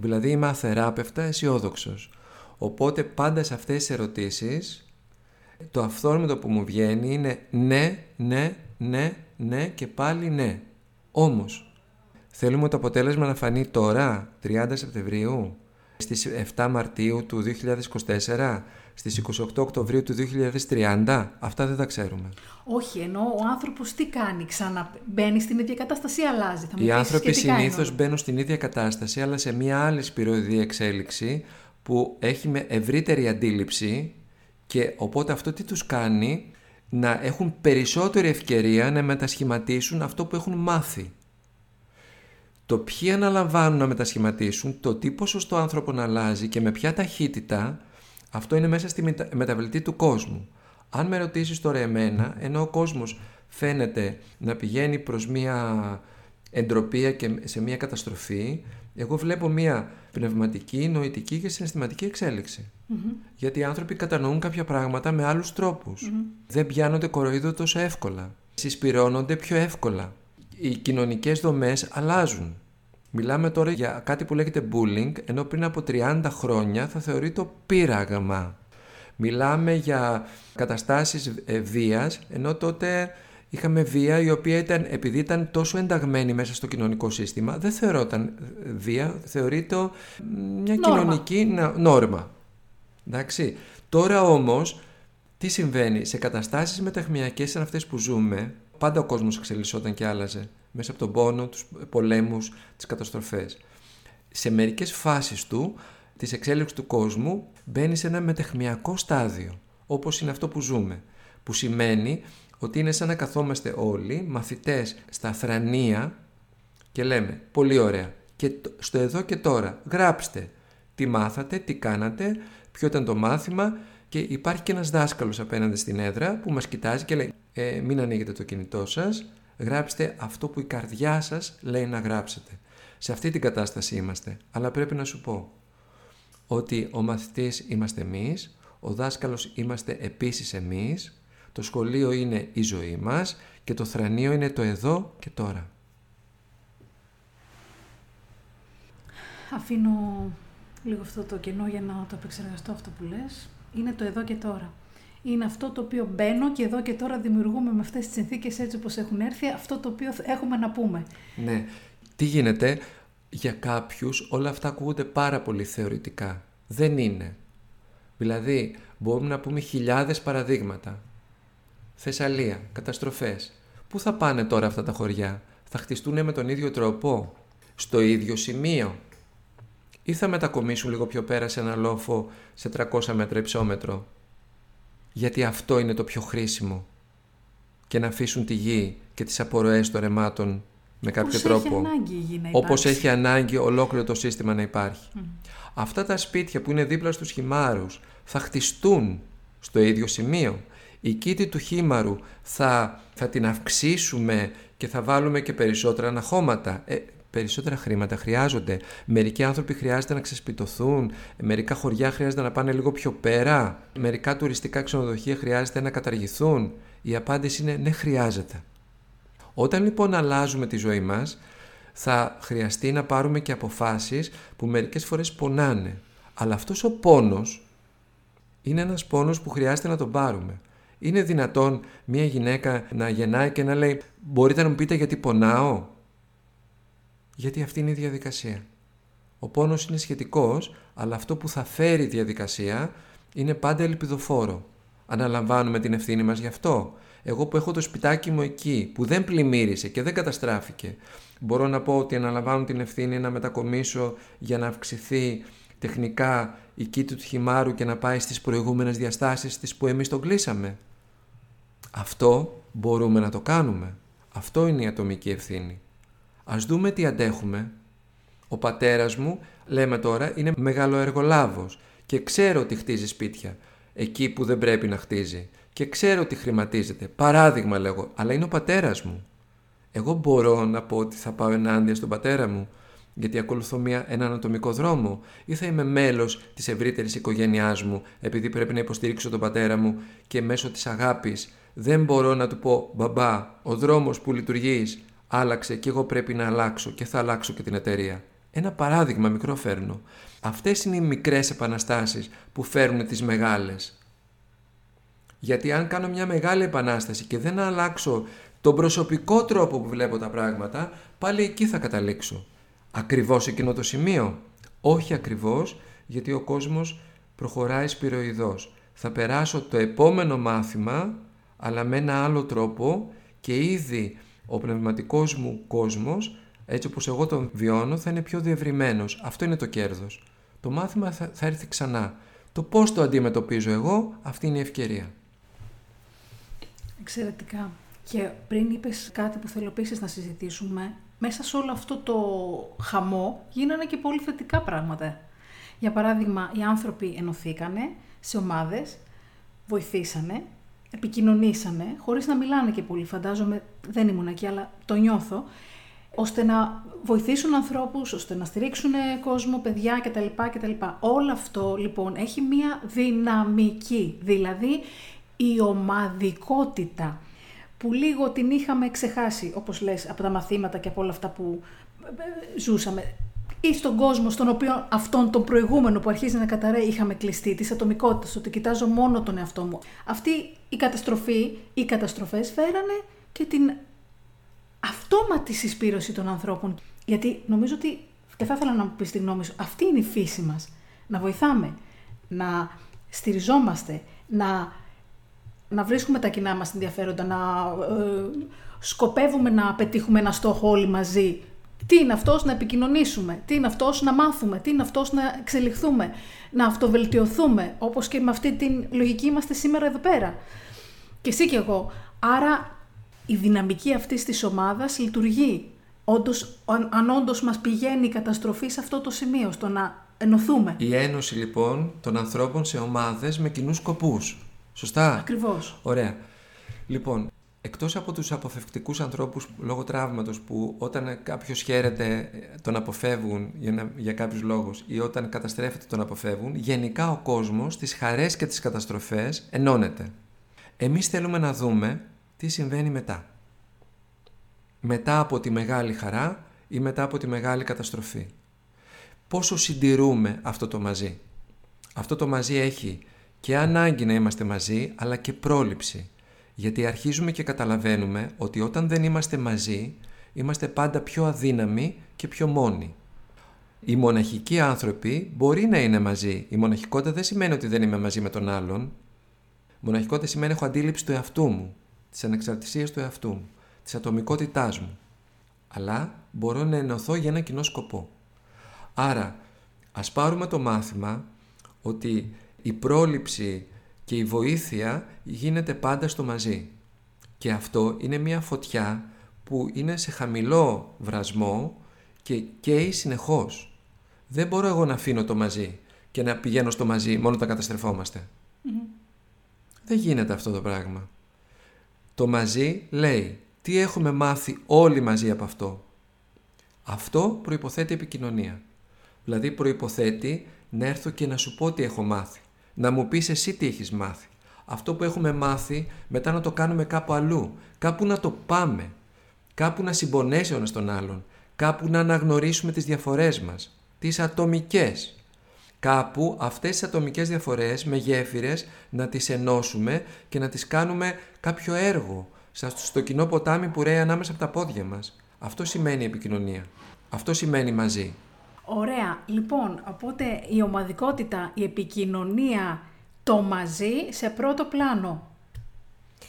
Δηλαδή είμαι αθεράπευτα αισιόδοξος. Οπότε πάντα σε αυτές τις ερωτήσεις το αυθόρμητο που μου βγαίνει είναι ναι, ναι, ναι, ναι και πάλι ναι. Όμως θέλουμε το αποτέλεσμα να φανεί τώρα, 30 Σεπτεμβρίου, στις 7 Μαρτίου του 2024, στις 28 Οκτωβρίου του 2030, αυτά δεν τα ξέρουμε. Όχι, ενώ ο άνθρωπος τι κάνει, ξαναμπαίνει στην ίδια κατάσταση ή αλλάζει; Θα Οι άνθρωποι συνήθως μπαίνουν στην ίδια κατάσταση, αλλά σε μια άλλη σπυροειδή εξέλιξη που έχει με ευρύτερη αντίληψη και οπότε αυτό τι τους κάνει; Να έχουν περισσότερη ευκαιρία να μετασχηματίσουν αυτό που έχουν μάθει. Το ποιοι αναλαμβάνουν να μετασχηματίσουν, το τι ποσοστό άνθρωπον αλλάζει και με ποια ταχύτητα, αυτό είναι μέσα στη μεταβλητή του κόσμου. Αν με ρωτήσεις τώρα εμένα, ενώ ο κόσμος φαίνεται να πηγαίνει προς μια εντροπία και σε μια καταστροφή, εγώ βλέπω μια πνευματική, νοητική και συναισθηματική Γιατί οι άνθρωποι κατανοούν κάποια πράγματα με άλλους Δεν πιάνονται κοροϊδό τόσο εύκολα. Συσπυρώνονται πιο εύκολα. Οι κοινωνικές δομές αλλάζουν. Μιλάμε τώρα για κάτι που λέγεται bullying, ενώ πριν από 30 χρόνια θα θεωρεί το πείραγμα. Μιλάμε για καταστάσεις ε, βίας, ενώ τότε είχαμε βία η οποία ήταν, επειδή ήταν τόσο ενταγμένη μέσα στο κοινωνικό σύστημα, δεν θεωρόταν βία, θεωρείται μια κοινωνική νόρμα. Εντάξει. Τώρα όμως, τι συμβαίνει, σε καταστάσεις μεταχμιακές σαν αυτές που ζούμε, πάντα ο κόσμος εξελισσόταν και άλλαζε, μέσα από τον πόνο, τους πολέμους, τις καταστροφές. Σε μερικές φάσεις του, της εξέλιξης του κόσμου, μπαίνει σε ένα μετεχμιακό στάδιο, όπως είναι αυτό που ζούμε, που σημαίνει ότι είναι σαν να καθόμαστε όλοι μαθητές στα θρανία και λέμε πολύ ωραία. Και στο εδώ και τώρα γράψτε. Τι μάθατε, τι κάνατε, ποιο ήταν το μάθημα και υπάρχει και ένας δάσκαλος απέναντι στην έδρα που μας κοιτάζει και λέει ε, μην ανοίγετε το κινητό σας, γράψτε αυτό που η καρδιά σας λέει να γράψετε. Σε αυτή την κατάσταση είμαστε, αλλά πρέπει να σου πω ότι ο μαθητής είμαστε εμείς, ο δάσκαλος είμαστε επίσης εμείς το σχολείο είναι η ζωή μας και το θρανείο είναι το εδώ και τώρα. Αφήνω λίγο αυτό το κενό για να το επεξεργαστώ αυτό που λες. Είναι το εδώ και τώρα. Είναι αυτό το οποίο μπαίνω και εδώ και τώρα δημιουργούμε με αυτές τις συνθήκες έτσι όπως έχουν έρθει αυτό το οποίο έχουμε να πούμε. Ναι. Τι γίνεται, για κάποιους όλα αυτά ακούγονται πάρα πολύ θεωρητικά. Δεν είναι. Δηλαδή, μπορούμε να πούμε χιλιάδες παραδείγματα. Θεσσαλία, καταστροφές. Πού θα πάνε τώρα αυτά τα χωριά, θα χτιστούν με τον ίδιο τρόπο, στο ίδιο σημείο; Ή θα μετακομίσουν λίγο πιο πέρα σε ένα λόφο σε 300 μέτρα υψόμετρο; Γιατί αυτό είναι το πιο χρήσιμο και να αφήσουν τη γη και τις απορροές των ρεμάτων με κάποιο τρόπο. Έχει ανάγκη η γη να Όπως έχει ανάγκη ολόκληρο το σύστημα να υπάρχει. Αυτά τα σπίτια που είναι δίπλα στους χυμάρους θα χτιστούν στο ίδιο σημείο η κήτη του χήμαρου θα, θα την αυξήσουμε και θα βάλουμε και περισσότερα αναχώματα. Ε, περισσότερα χρήματα χρειάζονται. Μερικοί άνθρωποι χρειάζεται να ξεσπιτωθούν, μερικά χωριά χρειάζεται να πάνε λίγο πιο πέρα, μερικά τουριστικά ξενοδοχεία χρειάζεται να καταργηθούν. Η απάντηση είναι ναι χρειάζεται. Όταν λοιπόν αλλάζουμε τη ζωή μας, θα χρειαστεί να πάρουμε και αποφάσεις που μερικές φορές πονάνε. Αλλά αυτός ο πόνος είναι ένας πόνος που χρειάζεται να τον πάρουμε. Είναι δυνατόν μια γυναίκα να γεννάει και να λέει «Μπορείτε να μου πείτε γιατί πονάω» Γιατί αυτή είναι η διαδικασία. Ο πόνος είναι σχετικός, αλλά αυτό που θα φέρει η διαδικασία είναι πάντα ελπιδοφόρο. Αναλαμβάνουμε την ευθύνη μας γι' αυτό. Εγώ που έχω το σπιτάκι μου εκεί, που δεν πλημμύρισε και δεν καταστράφηκε, μπορώ να πω ότι αναλαμβάνω την ευθύνη να μετακομίσω για να αυξηθεί τεχνικά η κήτη του χυμάρου και να πάει στις προηγούμενες διαστάσεις της που εμείς τον κλείσαμε. Αυτό μπορούμε να το κάνουμε. Αυτό είναι η ατομική ευθύνη. Ας δούμε τι αντέχουμε. Ο πατέρας μου, λέμε τώρα, είναι μεγαλοεργολάβος και ξέρω ότι χτίζει σπίτια εκεί που δεν πρέπει να χτίζει και ξέρω ότι χρηματίζεται. Παράδειγμα λέγω, αλλά είναι ο πατέρας μου. Εγώ μπορώ να πω ότι θα πάω ενάντια στον πατέρα μου. γιατί ακολουθώ μια, έναν ατομικό δρόμο, ή θα είμαι μέλος της ευρύτερης οικογένειάς μου, επειδή πρέπει να υποστηρίξω τον πατέρα μου και μέσω της αγάπης δεν μπορώ να του πω «Μπαμπά, ο δρόμος που λειτουργείς άλλαξε και εγώ πρέπει να αλλάξω και θα αλλάξω και την εταιρεία». Ένα παράδειγμα μικρό φέρνω. Αυτές είναι οι μικρές επαναστάσεις που φέρνουν τις μεγάλες. Γιατί αν κάνω μια μεγάλη επανάσταση και δεν αλλάξω τον προσωπικό τρόπο που βλέπω τα πράγματα, πάλι εκεί θα καταλήξω. Ακριβώς εκείνο το σημείο. Όχι ακριβώς, γιατί ο κόσμος προχωράει σπυροειδώς. Θα περάσω το επόμενο μάθημα αλλά με ένα άλλο τρόπο και ήδη ο πνευματικός μου κόσμος, έτσι όπως εγώ τον βιώνω, θα είναι πιο διευρυμένος. Αυτό είναι το κέρδος. Το μάθημα θα, θα έρθει ξανά. Το πώς το αντιμετωπίζω εγώ, αυτή είναι η ευκαιρία. Εξαιρετικά. Και πριν είπες κάτι που θέλω επίσης να συζητήσουμε, μέσα σε όλο αυτό το χαμό γίνανε και πολύ θετικά πράγματα. Για παράδειγμα, οι άνθρωποι ενωθήκανε σε ομάδες, βοηθήσανε επικοινωνήσαμε, χωρίς να μιλάνε και πολύ, φαντάζομαι, δεν ήμουν εκεί, αλλά το νιώθω, ώστε να βοηθήσουν ανθρώπους, ώστε να στηρίξουν κόσμο, παιδιά κτλ. κτλ. Όλο αυτό λοιπόν έχει μία δυναμική, δηλαδή η ομαδικότητα που λίγο την είχαμε ξεχάσει, όπως λες, από τα μαθήματα και από όλα αυτά που ε, ε, ζούσαμε ή στον κόσμο στον οποίο αυτόν τον προηγούμενο που αρχίζει να καταραίει είχαμε κλειστεί, της ατομικότητας, ότι κοιτάζω μόνο τον εαυτό μου. Αυτή η καταστροφή, οι καταστροφές φέρανε και την αυτόματη συσπήρωση των ανθρώπων. Γιατί νομίζω ότι, και θα ήθελα να μου πεις τη γνώμη σου, αυτή είναι η φύση μας. Να βοηθάμε, να στηριζόμαστε, να, να βρίσκουμε τα κοινά μας ενδιαφέροντα, να ε, σκοπεύουμε να πετύχουμε ένα στόχο όλοι μαζί τι είναι αυτός να επικοινωνήσουμε, τι είναι αυτός να μάθουμε, τι είναι αυτός να εξελιχθούμε, να αυτοβελτιωθούμε, όπως και με αυτή την λογική είμαστε σήμερα εδώ πέρα. Και εσύ και εγώ. Άρα η δυναμική αυτής της ομάδας λειτουργεί. Όντως, αν, αν όντως μας πηγαίνει η καταστροφή σε αυτό το σημείο, στο να ενωθούμε. Η ένωση λοιπόν των ανθρώπων σε ομάδες με κοινούς σκοπούς. Σωστά; Ακριβώς. Ωραία. Λοιπόν, Εκτός από τους αποφευκτικούς ανθρώπους λόγω τραύματος που όταν κάποιος χαίρεται τον αποφεύγουν για, να, για κάποιους λόγους ή όταν καταστρέφεται τον αποφεύγουν, γενικά ο κόσμος τις χαρές και τις καταστροφές ενώνεται. Εμείς θέλουμε να δούμε τι συμβαίνει μετά. Μετά από τη μεγάλη χαρά ή μετά από τη μεγάλη καταστροφή. Πόσο συντηρούμε αυτό το μαζί. Αυτό το μαζί έχει και ανάγκη να είμαστε μαζί, αλλά και πρόληψη γιατί αρχίζουμε και καταλαβαίνουμε ότι όταν δεν είμαστε μαζί, είμαστε πάντα πιο αδύναμοι και πιο μόνοι. Οι μοναχικοί άνθρωποι μπορεί να είναι μαζί. Η μοναχικότητα δεν σημαίνει ότι δεν είμαι μαζί με τον άλλον. Μοναχικότητα σημαίνει έχω αντίληψη του εαυτού μου, τη ανεξαρτησία του εαυτού μου, της ατομικότητάς μου. Αλλά μπορώ να ενωθώ για ένα κοινό σκοπό. Άρα, ας πάρουμε το μάθημα ότι η πρόληψη και η βοήθεια γίνεται πάντα στο μαζί. Και αυτό είναι μια φωτιά που είναι σε χαμηλό βρασμό και καίει συνεχώς. Δεν μπορώ εγώ να αφήνω το μαζί και να πηγαίνω στο μαζί μόνο όταν καταστρεφόμαστε. Δεν γίνεται αυτό το πράγμα. Το μαζί λέει τι έχουμε μάθει όλοι μαζί από αυτό. Αυτό προϋποθέτει επικοινωνία. Δηλαδή προϋποθέτει να έρθω και να σου πω τι έχω μάθει να μου πεις εσύ τι έχεις μάθει. Αυτό που έχουμε μάθει μετά να το κάνουμε κάπου αλλού, κάπου να το πάμε, κάπου να συμπονέσει ο ένας τον άλλον, κάπου να αναγνωρίσουμε τις διαφορές μας, τις ατομικές. Κάπου αυτές τις ατομικές διαφορές με γέφυρες να τις ενώσουμε και να τις κάνουμε κάποιο έργο στο κοινό ποτάμι που ρέει ανάμεσα από τα πόδια μας. Αυτό σημαίνει επικοινωνία. Αυτό σημαίνει μαζί. Ωραία. Λοιπόν, οπότε η ομαδικότητα, η επικοινωνία, το μαζί σε πρώτο πλάνο.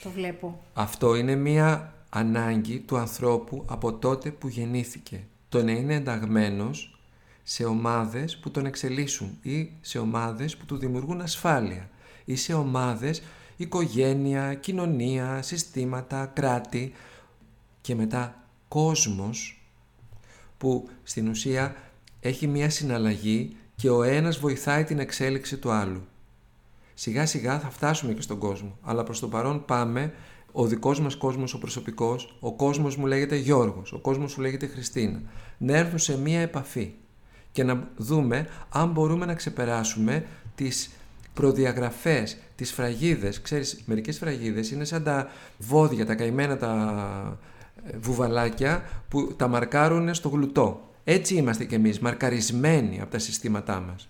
Το βλέπω. Αυτό είναι μία ανάγκη του ανθρώπου από τότε που γεννήθηκε. Το να είναι ενταγμένος σε ομάδες που τον εξελίσσουν ή σε ομάδες που του δημιουργούν ασφάλεια ή σε ομάδες οικογένεια, κοινωνία, συστήματα, κράτη και μετά κόσμος που στην ουσία έχει μία συναλλαγή και ο ένας βοηθάει την εξέλιξη του άλλου. Σιγά σιγά θα φτάσουμε και στον κόσμο, αλλά προς το παρόν πάμε ο δικός μας κόσμος ο προσωπικός, ο κόσμος μου λέγεται Γιώργος, ο κόσμος μου λέγεται Χριστίνα. Να έρθουν σε μία επαφή και να δούμε αν μπορούμε να ξεπεράσουμε τις προδιαγραφές, τις φραγίδες. Ξέρεις, μερικές φραγίδες είναι σαν τα βόδια, τα καημένα τα ε, βουβαλάκια που τα μαρκάρουν στο γλουτό. Έτσι είμαστε κι εμείς, μαρκαρισμένοι από τα συστήματά μας.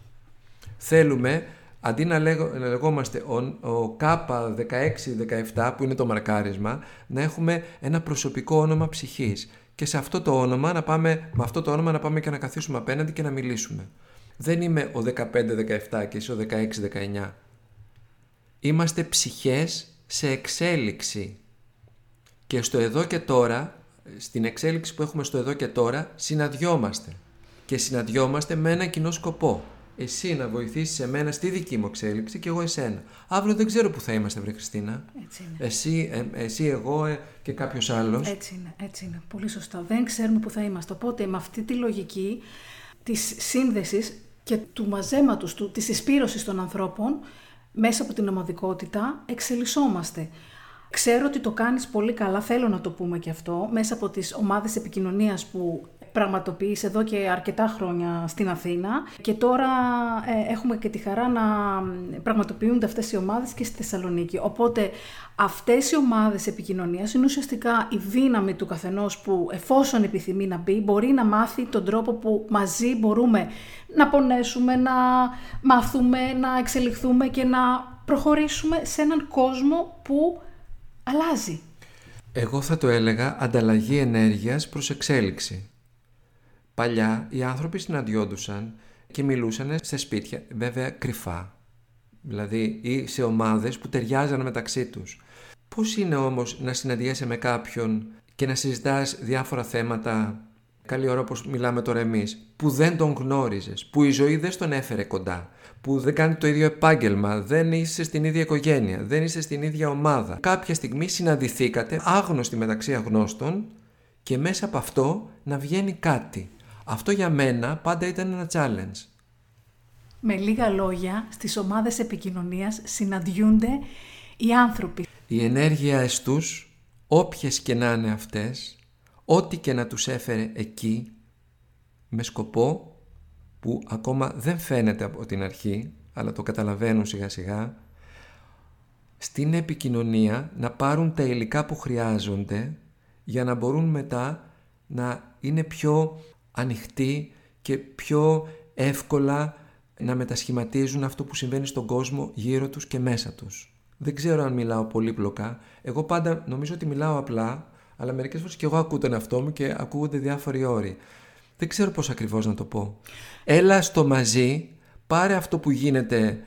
Θέλουμε, αντί να, λεγόμαστε ο, ο K16-17 που είναι το μαρκάρισμα, να έχουμε ένα προσωπικό όνομα ψυχής και σε αυτό το όνομα να πάμε, με αυτό το όνομα να πάμε και να καθίσουμε απέναντι και να μιλήσουμε. Δεν είμαι ο 15-17 και εσύ ο 16-19. Είμαστε ψυχές σε εξέλιξη. Και στο εδώ και τώρα, στην εξέλιξη που έχουμε στο εδώ και τώρα, συναντιόμαστε. Και συναντιόμαστε με ένα κοινό σκοπό. Εσύ να βοηθήσεις εμένα στη δική μου εξέλιξη και εγώ εσένα. Αύριο δεν ξέρω που θα είμαστε, βρε Χριστίνα. Έτσι είναι. Εσύ, ε, εσύ εγώ ε, και κάποιος άλλος. Έτσι είναι, έτσι είναι. Πολύ σωστά. Δεν ξέρουμε που θα είμαστε. Οπότε με αυτή τη λογική της σύνδεσης και του μαζέματος, του, της εισπύρωσης των ανθρώπων, μέσα από την ομαδικότητα, εξελισσόμαστε. Ξέρω ότι το κάνεις πολύ καλά, θέλω να το πούμε και αυτό, μέσα από τις ομάδες επικοινωνίας που πραγματοποιείς εδώ και αρκετά χρόνια στην Αθήνα και τώρα ε, έχουμε και τη χαρά να πραγματοποιούνται αυτές οι ομάδες και στη Θεσσαλονίκη. Οπότε αυτές οι ομάδες επικοινωνίας είναι ουσιαστικά η δύναμη του καθενός που εφόσον επιθυμεί να μπει μπορεί να μάθει τον τρόπο που μαζί μπορούμε να πονέσουμε, να μάθουμε, να εξελιχθούμε και να προχωρήσουμε σε έναν κόσμο που αλλάζει. Εγώ θα το έλεγα ανταλλαγή ενέργειας προς εξέλιξη. Παλιά οι άνθρωποι συναντιόντουσαν και μιλούσαν σε σπίτια, βέβαια κρυφά. Δηλαδή ή σε ομάδες που ταιριάζαν μεταξύ τους. Πώς είναι όμως να συναντιέσαι με κάποιον και να συζητάς διάφορα θέματα, καλή ώρα όπως μιλάμε τώρα εμείς, που δεν τον γνώριζες, που η ζωή δεν τον έφερε κοντά, που δεν κάνει το ίδιο επάγγελμα, δεν είσαι στην ίδια οικογένεια, δεν είσαι στην ίδια ομάδα. Κάποια στιγμή συναντηθήκατε άγνωστοι μεταξύ αγνώστων και μέσα από αυτό να βγαίνει κάτι. Αυτό για μένα πάντα ήταν ένα challenge. Με λίγα λόγια, στις ομάδες επικοινωνίας συναντιούνται οι άνθρωποι. Η ενέργεια εστούς, όποιες και να είναι αυτές, ό,τι και να τους έφερε εκεί, με σκοπό που ακόμα δεν φαίνεται από την αρχή, αλλά το καταλαβαίνουν σιγά σιγά, στην επικοινωνία να πάρουν τα υλικά που χρειάζονται για να μπορούν μετά να είναι πιο ανοιχτοί και πιο εύκολα να μετασχηματίζουν αυτό που συμβαίνει στον κόσμο γύρω τους και μέσα τους. Δεν ξέρω αν μιλάω πολύπλοκα. Εγώ πάντα νομίζω ότι μιλάω απλά, αλλά μερικές φορές και εγώ ακούω τον εαυτό μου και ακούγονται διάφοροι όροι. Δεν ξέρω πώς ακριβώς να το πω. Έλα στο μαζί, πάρε αυτό που γίνεται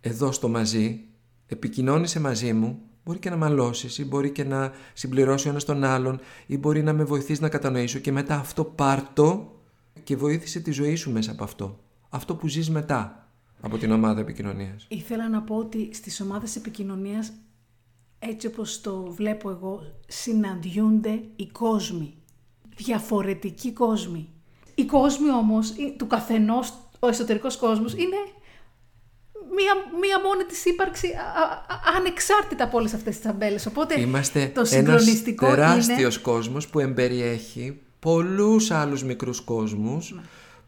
εδώ στο μαζί, επικοινώνησε μαζί μου, μπορεί και να μαλώσεις ή μπορεί και να συμπληρώσει ο ένας τον άλλον ή μπορεί να με βοηθήσει να κατανοήσω και μετά αυτό πάρτο και βοήθησε τη ζωή σου μέσα από αυτό. Αυτό που ζεις μετά από την ομάδα επικοινωνίας. Ήθελα να πω ότι στις ομάδες επικοινωνίας έτσι όπως το βλέπω εγώ συναντιούνται οι κόσμοι. Διαφορετικοί κόσμοι. Οι κόσμοι όμως του καθενός, ο εσωτερικός κόσμος είναι μία, μία μόνη της ύπαρξη ανεξάρτητα από όλες αυτές τις ταμπέλες. Οπότε Είμαστε το συγκλονιστικό ένας τεράστιος κόσμος που εμπεριέχει πολλούς άλλους μικρούς κόσμους ναι,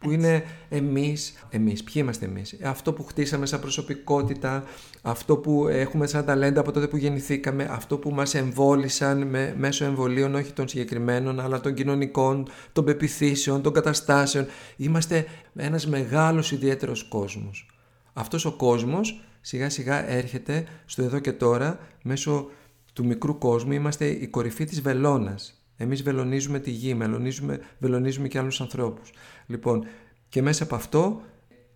που είναι εμείς, εμείς, ποιοι είμαστε εμείς, αυτό που χτίσαμε σαν προσωπικότητα, αυτό που έχουμε σαν ταλέντα από τότε που γεννηθήκαμε, αυτό που μας εμβόλησαν με, μέσω εμβολίων, όχι των συγκεκριμένων, αλλά των κοινωνικών, των πεπιθήσεων, των καταστάσεων. Είμαστε ένας μεγάλος ιδιαίτερος κόσμος. Αυτός ο κόσμος σιγά σιγά έρχεται στο εδώ και τώρα μέσω του μικρού κόσμου. Είμαστε η κορυφή της βελόνας. Εμείς βελονίζουμε τη γη, βελονίζουμε, βελονίζουμε και άλλους ανθρώπους. Λοιπόν, και μέσα από αυτό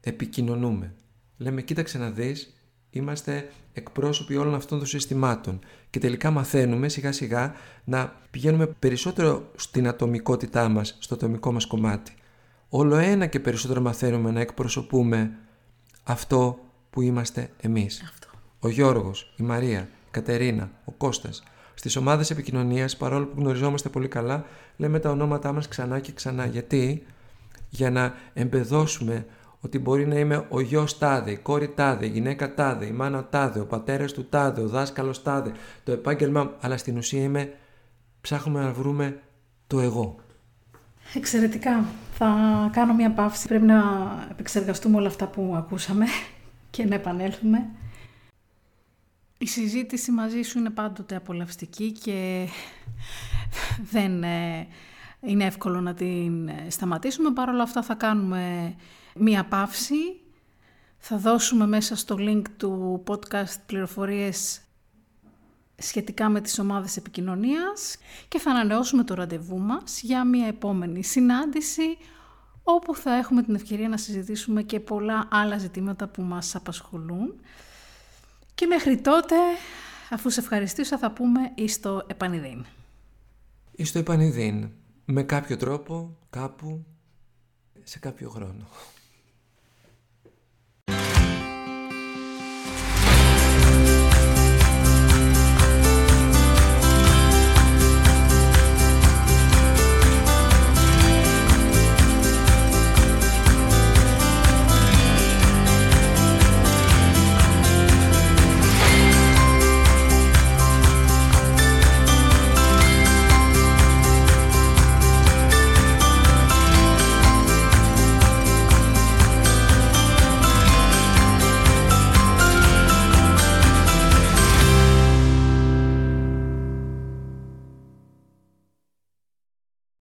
επικοινωνούμε. Λέμε, κοίταξε να δεις, είμαστε εκπρόσωποι όλων αυτών των συστημάτων και τελικά μαθαίνουμε σιγά σιγά να πηγαίνουμε περισσότερο στην ατομικότητά μας, στο ατομικό μας κομμάτι. Όλο ένα και περισσότερο μαθαίνουμε να εκπροσωπούμε αυτό που είμαστε εμείς. Αυτό. Ο Γιώργος, η Μαρία, η Κατερίνα, ο Κώστας. Στις ομάδες επικοινωνίας, παρόλο που γνωριζόμαστε πολύ καλά, λέμε τα ονόματά μας ξανά και ξανά. Γιατί; Για να εμπεδώσουμε ότι μπορεί να είμαι ο γιος τάδε, η κόρη τάδε, η γυναίκα τάδε, η μάνα τάδε, ο πατέρας του τάδε, ο δάσκαλος τάδε, το επάγγελμα, αλλά στην ουσία είμαι, ψάχνουμε να βρούμε το εγώ. Εξαιρετικά. Θα κάνω μια παύση. Πρέπει να επεξεργαστούμε όλα αυτά που ακούσαμε και να επανέλθουμε. Η συζήτηση μαζί σου είναι πάντοτε απολαυστική και δεν ε, είναι εύκολο να την ε, σταματήσουμε. Παρ' όλα αυτά θα κάνουμε μία παύση. Θα δώσουμε μέσα στο link του podcast πληροφορίες σχετικά με τις ομάδες επικοινωνίας και θα ανανεώσουμε το ραντεβού μας για μία επόμενη συνάντηση όπου θα έχουμε την ευκαιρία να συζητήσουμε και πολλά άλλα ζητήματα που μας απασχολούν. Και μέχρι τότε, αφού σε ευχαριστήσω, θα πούμε εις το επανειδήν. Εις το επανειδήν, με κάποιο τρόπο, κάπου, σε κάποιο χρόνο.